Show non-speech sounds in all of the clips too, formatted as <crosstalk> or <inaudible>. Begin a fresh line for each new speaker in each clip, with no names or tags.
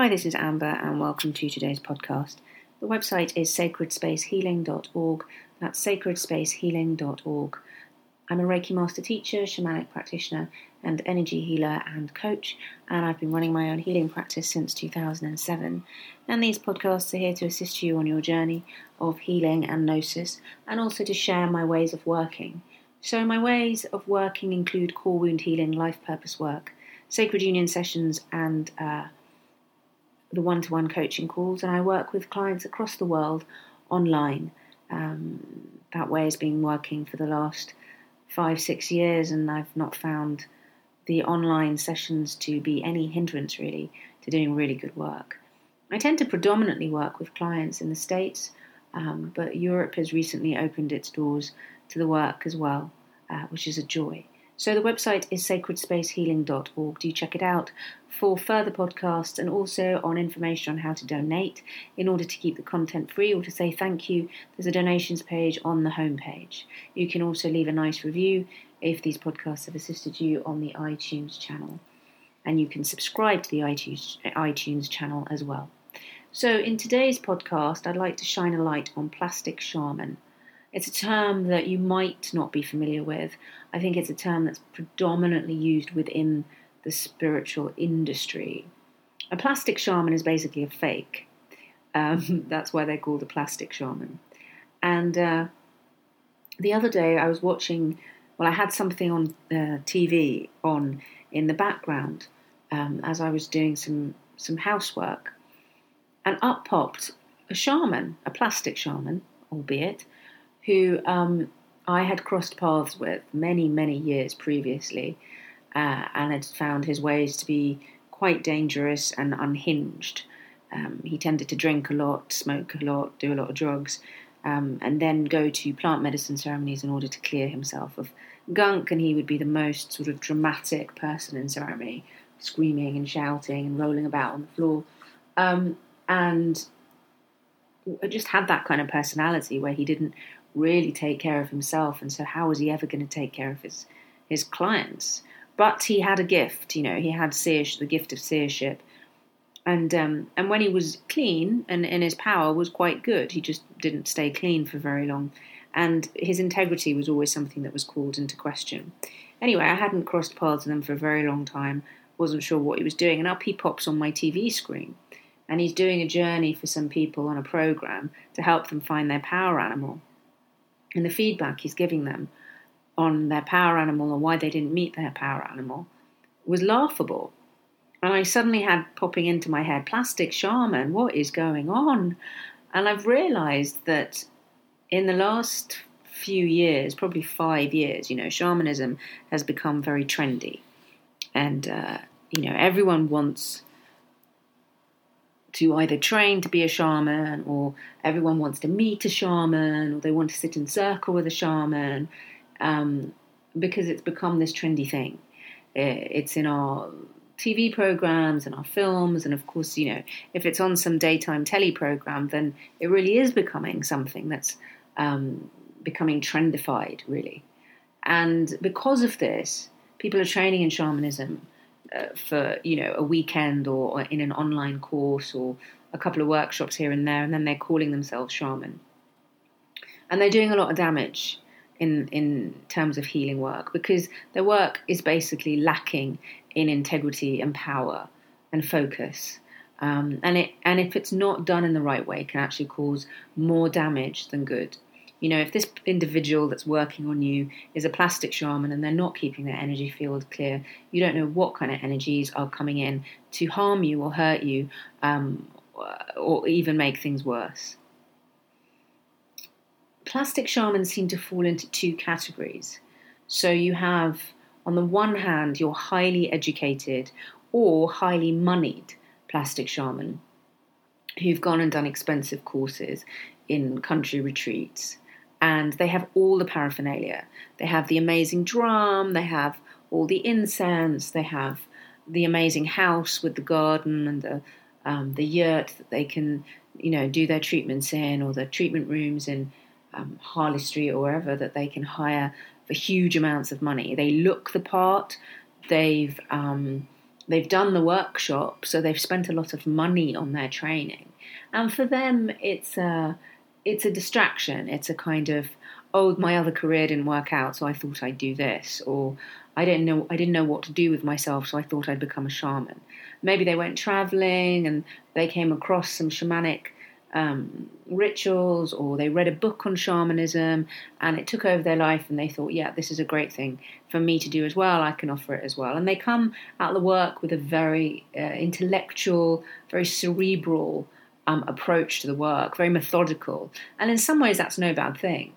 Hi, this is Amber, and welcome to today's podcast. The website is sacredspacehealing.org. That's sacredspacehealing.org. I'm a Reiki master teacher, shamanic practitioner, and energy healer and coach, and I've been running my own healing practice since 2007. And these podcasts are here to assist you on your journey of healing and gnosis, and also to share my ways of working. So, my ways of working include core wound healing, life purpose work, sacred union sessions, and uh, the one to one coaching calls, and I work with clients across the world online. Um, that way has been working for the last five, six years, and I've not found the online sessions to be any hindrance really to doing really good work. I tend to predominantly work with clients in the States, um, but Europe has recently opened its doors to the work as well, uh, which is a joy. So the website is sacredspacehealing.org. Do you check it out for further podcasts and also on information on how to donate in order to keep the content free or to say thank you. There's a donations page on the homepage. You can also leave a nice review if these podcasts have assisted you on the iTunes channel. And you can subscribe to the iTunes, iTunes channel as well. So, in today's podcast, I'd like to shine a light on plastic shaman. It's a term that you might not be familiar with. I think it's a term that's predominantly used within the spiritual industry. A plastic shaman is basically a fake. Um, <laughs> that's why they're called a plastic shaman. And uh, the other day I was watching, well, I had something on uh, TV on in the background um, as I was doing some, some housework. And up popped a shaman, a plastic shaman, albeit, who um, I had crossed paths with many, many years previously, uh, and had found his ways to be quite dangerous and unhinged. Um, he tended to drink a lot, smoke a lot, do a lot of drugs, um, and then go to plant medicine ceremonies in order to clear himself of gunk. And he would be the most sort of dramatic person in ceremony, screaming and shouting and rolling about on the floor. Um, and just had that kind of personality where he didn't really take care of himself, and so how was he ever going to take care of his his clients? But he had a gift, you know, he had seer, the gift of seership, and um, and when he was clean and in his power was quite good. He just didn't stay clean for very long, and his integrity was always something that was called into question. Anyway, I hadn't crossed paths with him for a very long time. wasn't sure what he was doing, and up he pops on my TV screen, and he's doing a journey for some people on a program to help them find their power animal and the feedback he's giving them on their power animal or why they didn't meet their power animal was laughable. And I suddenly had popping into my head, plastic shaman, what is going on? And I've realized that in the last few years, probably five years, you know, shamanism has become very trendy. And, uh, you know, everyone wants to either train to be a shaman or everyone wants to meet a shaman or they want to sit in circle with a shaman um, because it's become this trendy thing. It's in our TV programs and our films, and of course, you know, if it's on some daytime telly program, then it really is becoming something that's um, becoming trendified, really. And because of this, people are training in shamanism uh, for you know a weekend or, or, in an online course or a couple of workshops here and there, and then they're calling themselves shaman, and they're doing a lot of damage in in terms of healing work because their work is basically lacking in integrity and power and focus. Um, and it and if it's not done in the right way, it can actually cause more damage than good. You know, if this individual that's working on you is a plastic shaman and they're not keeping their energy field clear, you don't know what kind of energies are coming in to harm you or hurt you um, or even make things worse. Plastic shamans seem to fall into two categories. So you have, on the one hand, your highly educated or highly moneyed plastic shaman who've gone and done expensive courses in country retreats and they have all the paraphernalia. They have the amazing drum, they have all the incense, they have the amazing house with the garden and the um, the yurt that they can, you know, do their treatments in, or the treatment rooms in um, Harley Street or wherever that they can hire for huge amounts of money. They look the part. They've um, they've done the workshop, so they've spent a lot of money on their training. And for them, it's a, it's a distraction. It's a kind of, oh, my other career didn't work out, so I thought I'd do this. Or I didn't know I didn't know what to do with myself, so I thought I'd become a shaman. Maybe they went traveling and they came across some shamanic um, rituals, or they read a book on shamanism, and it took over their life, and they thought, yeah, this is a great thing for me to do as well. I can offer it as well, and they come out of the work with a very uh, intellectual, very cerebral um, approach to the work, very methodical, and in some ways that's no bad thing.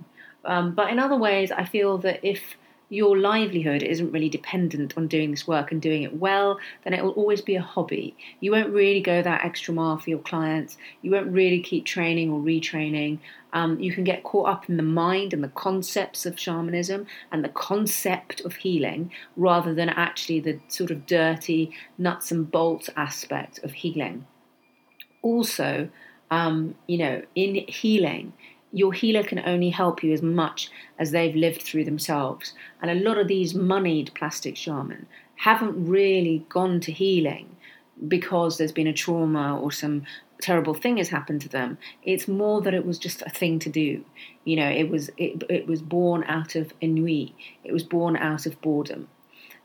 Um, but in other ways, I feel that if your livelihood isn't really dependent on doing this work and doing it well, then it will always be a hobby. You won't really go that extra mile for your clients. You won't really keep training or retraining. Um, you can get caught up in the mind and the concepts of shamanism and the concept of healing rather than actually the sort of dirty nuts and bolts aspect of healing. Also, um, you know, in healing, your healer can only help you as much as they've lived through themselves. And a lot of these moneyed plastic shaman haven't really gone to healing because there's been a trauma or some terrible thing has happened to them. It's more that it was just a thing to do. You know, it was it, it was born out of ennui. It was born out of boredom.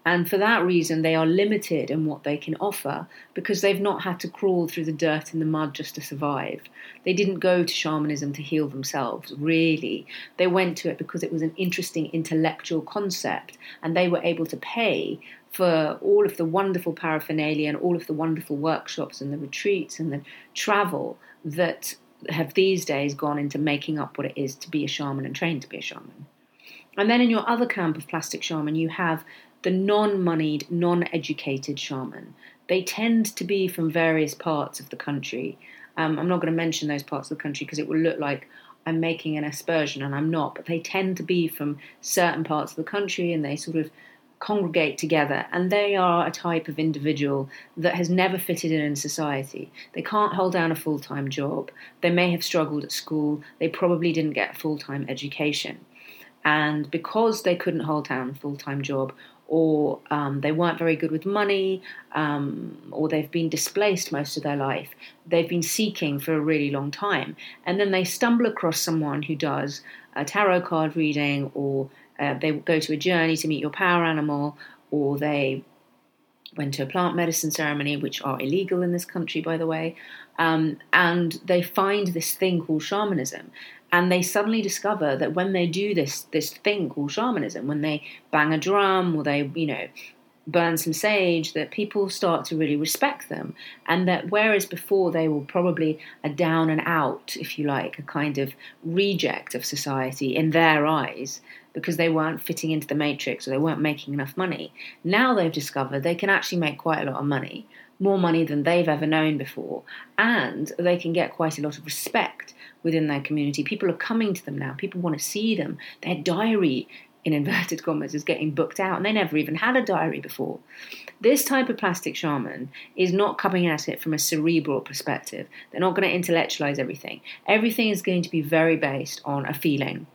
And for that reason, they are limited in what they can offer because they've not had to crawl through the dirt and the mud just to survive. They didn't go to shamanism to heal themselves, really. They went to it because it was an interesting intellectual concept and they were able to pay for all of the wonderful paraphernalia and all of the wonderful workshops and the retreats and the travel that have these days gone into making up what it is to be a shaman and trained to be a shaman. And then in your other camp of plastic shaman, you have the non moneyed, non educated shaman. They tend to be from various parts of the country. Um, I'm not going to mention those parts of the country because it will look like I'm making an aspersion, and I'm not, but they tend to be from certain parts of the country and they sort of congregate together and they are a type of individual that has never fitted in in society. They can't hold down a full time job. They may have struggled at school. They probably didn't get a full time education. And because they couldn't hold down a full time job or um, they weren't very good with money, um, or they've been displaced most of their life. They've been seeking for a really long time. And then they stumble across someone who does a tarot card reading, or uh, they go to a journey to meet your power animal, or they went to a plant medicine ceremony, which are illegal in this country, by the way, um, and they find this thing called shamanism and they suddenly discover that when they do this this thing called shamanism, when they bang a drum or they you know burn some sage, that people start to really respect them, and that whereas before they were probably a down and out, if you like, a kind of reject of society in their eyes. Because they weren't fitting into the matrix or they weren't making enough money. Now they've discovered they can actually make quite a lot of money, more money than they've ever known before, and they can get quite a lot of respect within their community. People are coming to them now. People want to see them. Their diary, in inverted commas, is getting booked out, and they never even had a diary before. This type of plastic shaman is not coming at it from a cerebral perspective. They're not going to intellectualize everything. Everything is going to be very based on a feeling.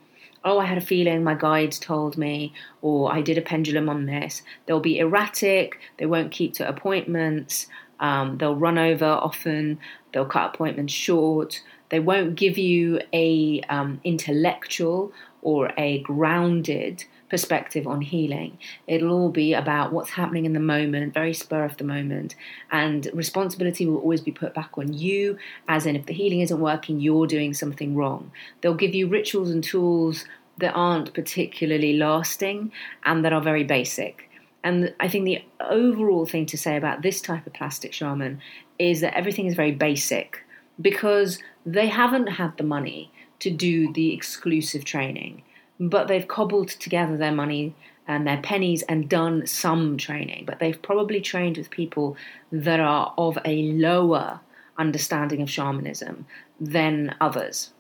Oh, I had a feeling, my guides told me, or I did a pendulum on this. They'll be erratic, they won't keep to appointments, um, they'll run over often, they'll cut appointments short, they won't give you a um, intellectual or a grounded perspective on healing. It'll all be about what's happening in the moment, very spur of the moment, and responsibility will always be put back on you, as in if the healing isn't working, you're doing something wrong. They'll give you rituals and tools that aren't particularly lasting and that are very basic. And I think the overall thing to say about this type of plastic shaman is that everything is very basic because they haven't had the money to do the exclusive training, but they've cobbled together their money and their pennies and done some training. But they've probably trained with people that are of a lower understanding of shamanism than others.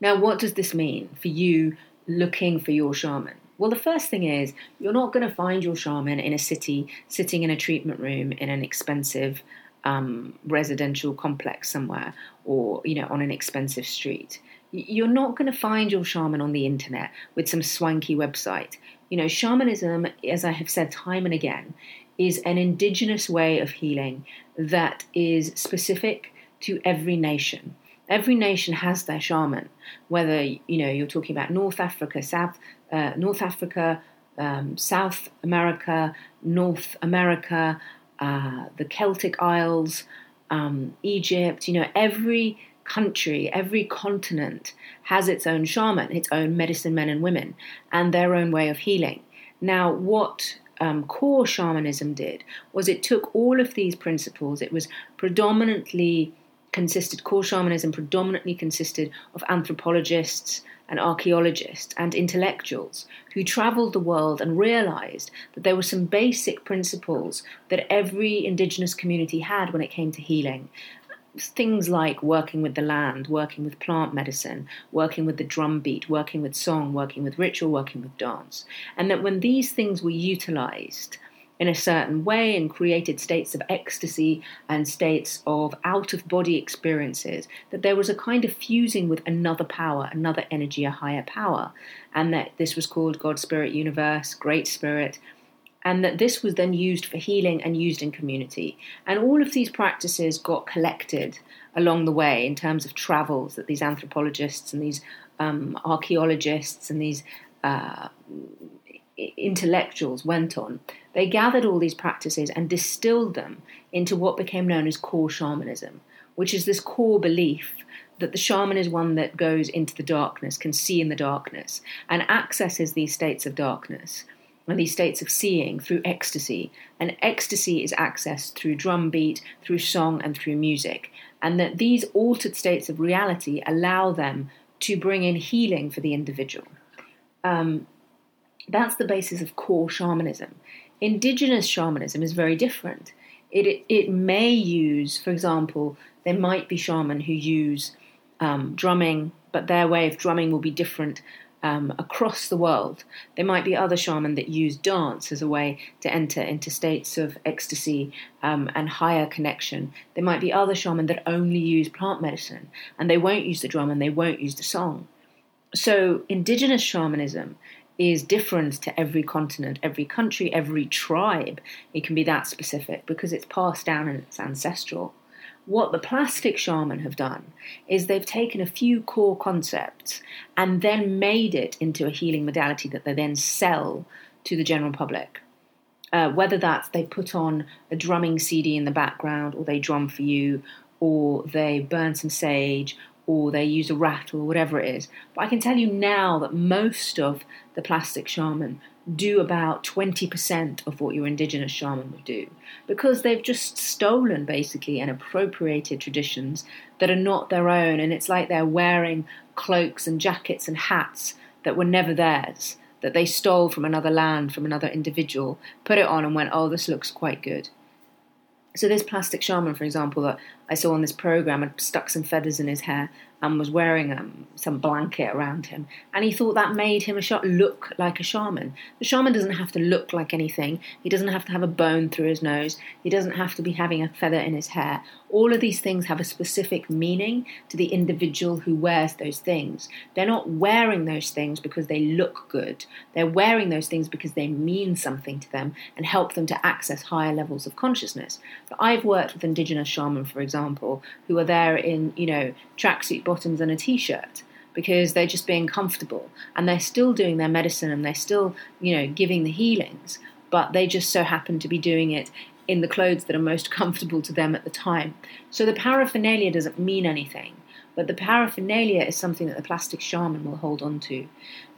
Now, what does this mean for you looking for your shaman? Well, the first thing is you're not going to find your shaman in a city sitting in a treatment room in an expensive um, residential complex somewhere or you know on an expensive street you're not going to find your shaman on the internet with some swanky website you know shamanism as i have said time and again is an indigenous way of healing that is specific to every nation. Every nation has their shaman, whether you know you're talking about North Africa, South uh, North Africa, um, South America, North America, uh, the Celtic Isles, um, Egypt. You know, every country, every continent has its own shaman, its own medicine men and women, and their own way of healing. Now, what um, core shamanism did was it took all of these principles, it was predominantly consisted, core shamanism predominantly consisted of anthropologists and archaeologists and intellectuals who traveled the world and realized that there were some basic principles that every indigenous community had when it came to healing things like working with the land, working with plant medicine, working with the drum beat, working with song, working with ritual, working with dance. And that when these things were utilized in a certain way and created states of ecstasy and states of out of body experiences, that there was a kind of fusing with another power, another energy, a higher power. And that this was called God, Spirit, Universe, Great Spirit, and that this was then used for healing and used in community. And all of these practices got collected along the way in terms of travels that these anthropologists and these um, archaeologists and these uh, intellectuals went on. They gathered all these practices and distilled them into what became known as core shamanism, which is this core belief that the shaman is one that goes into the darkness, can see in the darkness, and accesses these states of darkness and these states of seeing through ecstasy. And ecstasy is accessed through drum beat, through song, and through music. And that these altered states of reality allow them to bring in healing for the individual. Um, that's the basis of core shamanism. Indigenous shamanism is very different. It, it, it may use, for example, there might be shaman who use um, drumming, but their way of drumming will be different um, across the world. There might be other shaman that use dance as a way to enter into states of ecstasy um, and higher connection. There might be other shaman that only use plant medicine and they won't use the drum and they won't use the song. So, indigenous shamanism is different to every continent, every country, every tribe. It can be that specific because it's passed down and it's ancestral. What the plastic shaman have done is they've taken a few core concepts and then made it into a healing modality that they then sell to the general public. Uh, whether that's they put on a drumming CD in the background, or they drum for you, or they burn some sage, or they use a rattle, or whatever it is. But I can tell you now that most of the plastic shaman do about 20% of what your indigenous shaman would do. Because they've just stolen basically and appropriated traditions that are not their own. And it's like they're wearing cloaks and jackets and hats that were never theirs that they stole from another land from another individual put it on and went oh this looks quite good so this plastic shaman for example that i saw on this program had stuck some feathers in his hair and was wearing um, some blanket around him. And he thought that made him a sh- look like a shaman. The shaman doesn't have to look like anything. He doesn't have to have a bone through his nose. He doesn't have to be having a feather in his hair. All of these things have a specific meaning to the individual who wears those things. They're not wearing those things because they look good. They're wearing those things because they mean something to them and help them to access higher levels of consciousness. But I've worked with indigenous shaman, for example, who are there in, you know, tracksuit bottoms and a t-shirt because they're just being comfortable and they're still doing their medicine and they're still, you know, giving the healings, but they just so happen to be doing it in the clothes that are most <laughs> comfortable to them at the time. So the paraphernalia doesn't mean anything, but the paraphernalia is something that the plastic shaman will hold on to.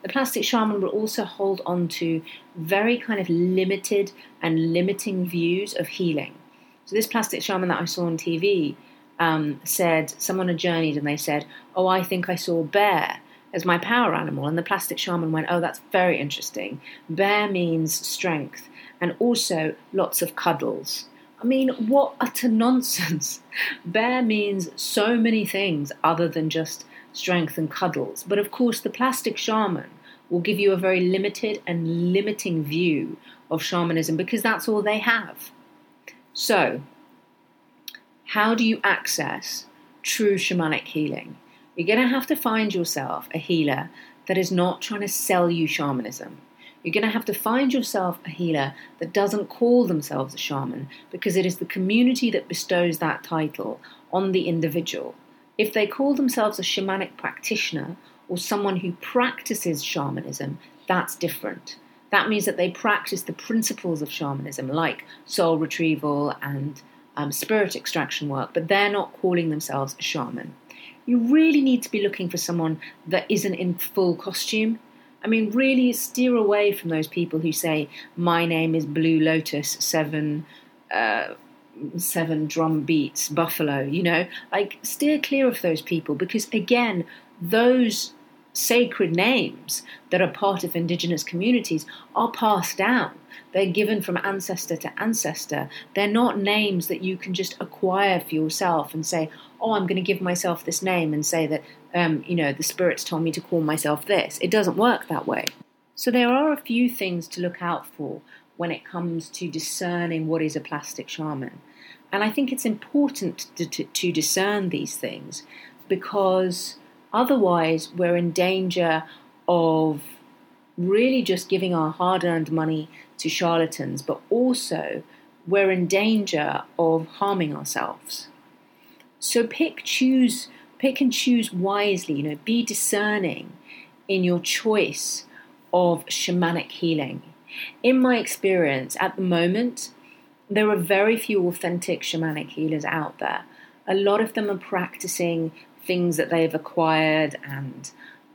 The plastic shaman will also hold on to very kind of limited and limiting views of healing. So this plastic shaman that I saw on TV, um, said, someone had journeyed and they said, Oh, I think I saw bear as my power animal. And the plastic shaman went, Oh, that's very interesting. Bear means strength and also lots of cuddles. I mean, what utter <laughs> nonsense. Bear means so many things other than just strength and cuddles. But of course, the plastic shaman will give you a very limited and limiting view of shamanism because that's all they have. So, how do you access true shamanic healing? You're going to have to find yourself a healer that is not trying to sell you shamanism. You're going to have to find yourself a healer that doesn't call themselves a shaman because it is the community that bestows that title on the individual. If they call themselves a shamanic practitioner or someone who practices shamanism, that's different. That means that they practice the principles of shamanism, like soul retrieval and um, spirit extraction work, but they're not calling themselves a shaman. You really need to be looking for someone that isn't in full costume. I mean, really steer away from those people who say, My name is Blue Lotus 7. Uh, seven drum beats buffalo you know like steer clear of those people because again those sacred names that are part of indigenous communities are passed down. They're given from ancestor to ancestor. They're not names that you can just acquire for yourself and say, oh, I'm going to give myself this name and say that, um, you know, the spirits told me to call myself this. It doesn't work that way. So there are a few things to look out for when it comes to discerning what is a plastic shaman. And I think it's important to, to, to discern these things because Otherwise, we're in danger of really just giving our hard earned money to charlatans, but also we're in danger of harming ourselves. So pick, choose, pick and choose wisely, you know, be discerning in your choice of shamanic healing. In my experience, at the moment, there are very few authentic shamanic healers out there. A lot of them are practicing things that they've acquired and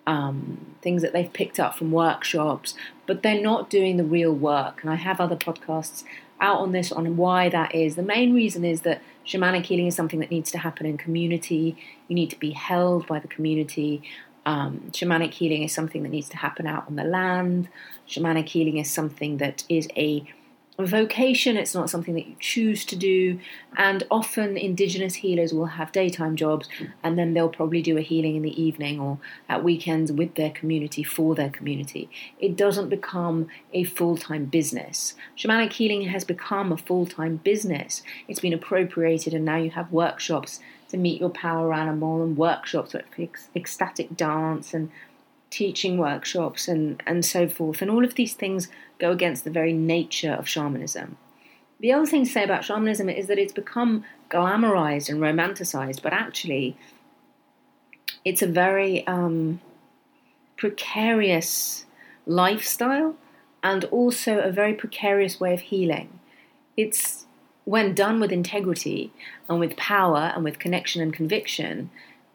um, things that they've picked up from workshops, but they're not doing the real work. And I have other podcasts out on this on why that is. The main reason is that shamanic healing is something that needs to happen in community. You need to be held by the community. Um, shamanic healing is something that needs to happen out on the land. Shamanic healing is something that is a vocation, it's not something that you choose to do. And often, Indigenous healers will have daytime jobs and then they'll probably do a healing in the evening or at weekends with their community for their community. It doesn't become a full time business. Shamanic healing has become a full time business. It's been appropriated, and now you have workshops to meet your power animal and workshops with ecstatic dance and teaching workshops and, and so forth. And all of these things go against the very nature of shamanism. The other thing to say about shamanism is that it's become glamorized and romanticized, but actually, it's a very um, precarious lifestyle and also a very precarious way of healing. It's when done with integrity and with power and with connection and conviction,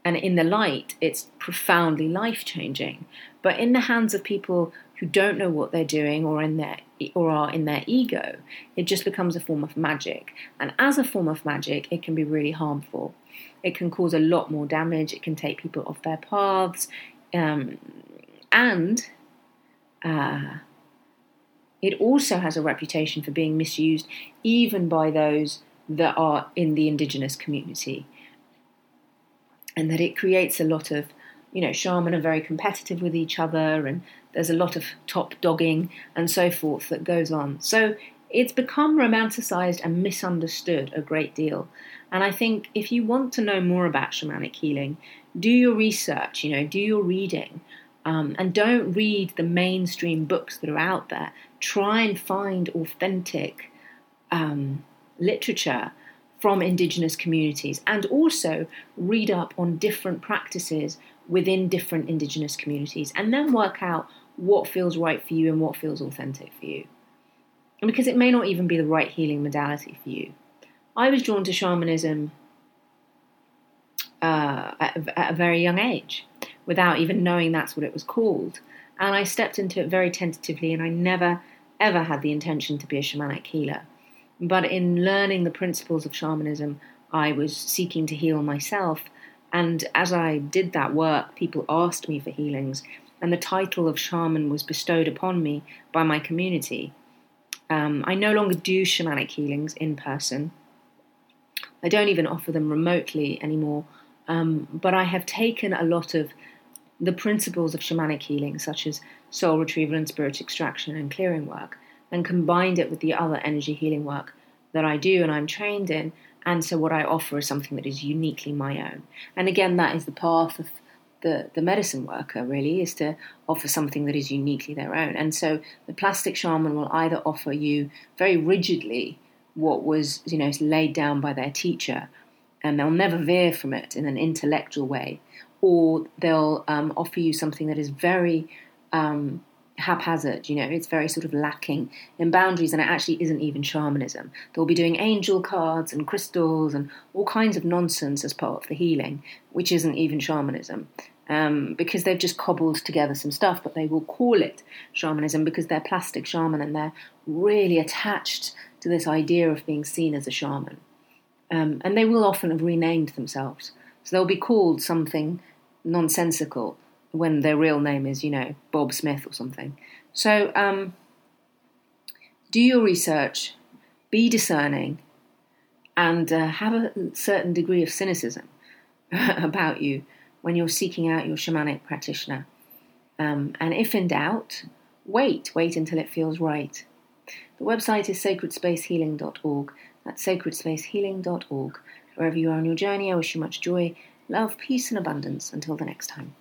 and in the light, it's profoundly life changing. But in the hands of people who don't know what they're doing or in their or are in their ego, it just becomes a form of magic. And as a form of magic, it can be really harmful. It can cause a lot more damage. It can take people off their paths, um, and uh, it also has a reputation for being misused, even by those that are in the indigenous community and that it creates a lot of, you know, shaman are very competitive with each other, and there's a lot of top dogging and so forth that goes on. So it's become romanticized and misunderstood a great deal. And I think if you want to know more about shamanic healing, do your research, you know, do your reading, um, and don't read the mainstream books that are out there. Try and find authentic um, literature from Indigenous communities and also read up on different practices within different Indigenous communities and then work out what feels right for you and what feels authentic for you. And because it may not even be the right healing modality for you. I was drawn to shamanism uh, at, at a very young age without even knowing that's what it was called. And I stepped into it very tentatively, and I never, ever had the intention to be a shamanic healer. But in learning the principles of shamanism, I was seeking to heal myself. And as I did that work, people asked me for healings, and the title of shaman was bestowed upon me by my community. Um, I no longer do shamanic healings in person. I don't even offer them remotely anymore. Um, but I have taken a lot of the principles of shamanic healing, such as soul retrieval and spirit extraction and clearing work, and combined it with the other energy healing work that I do and I'm trained in. And so what I offer is something that is uniquely my own. And again, that is the path of the, the medicine worker really is to offer something that is uniquely their own. And so the plastic shaman will either offer you very rigidly what was, you know, laid down by their teacher, and they'll never veer from it in an intellectual way, or they'll um, offer you something that is very um, haphazard, you know, it's very sort of lacking in boundaries, and it actually isn't even shamanism. They'll be doing angel cards and crystals and all kinds of nonsense as part of the healing, which isn't even shamanism. Um, because they've just cobbled together some stuff, but they will call it shamanism because they're plastic shaman and they're really attached to this idea of being seen as a shaman. Um, and they will often have renamed themselves. So they'll be called something nonsensical when their real name is, you know, Bob Smith or something. So um, do your research, be discerning, and uh, have a certain degree of cynicism <laughs> about you when you're seeking out your shamanic practitioner. Um, and if in doubt, wait, wait until it feels right. The website is sacredspacehealing.org. That's sacredspacehealing.org. Wherever you are on your journey, I wish you much joy, love, peace, and abundance. Until the next time.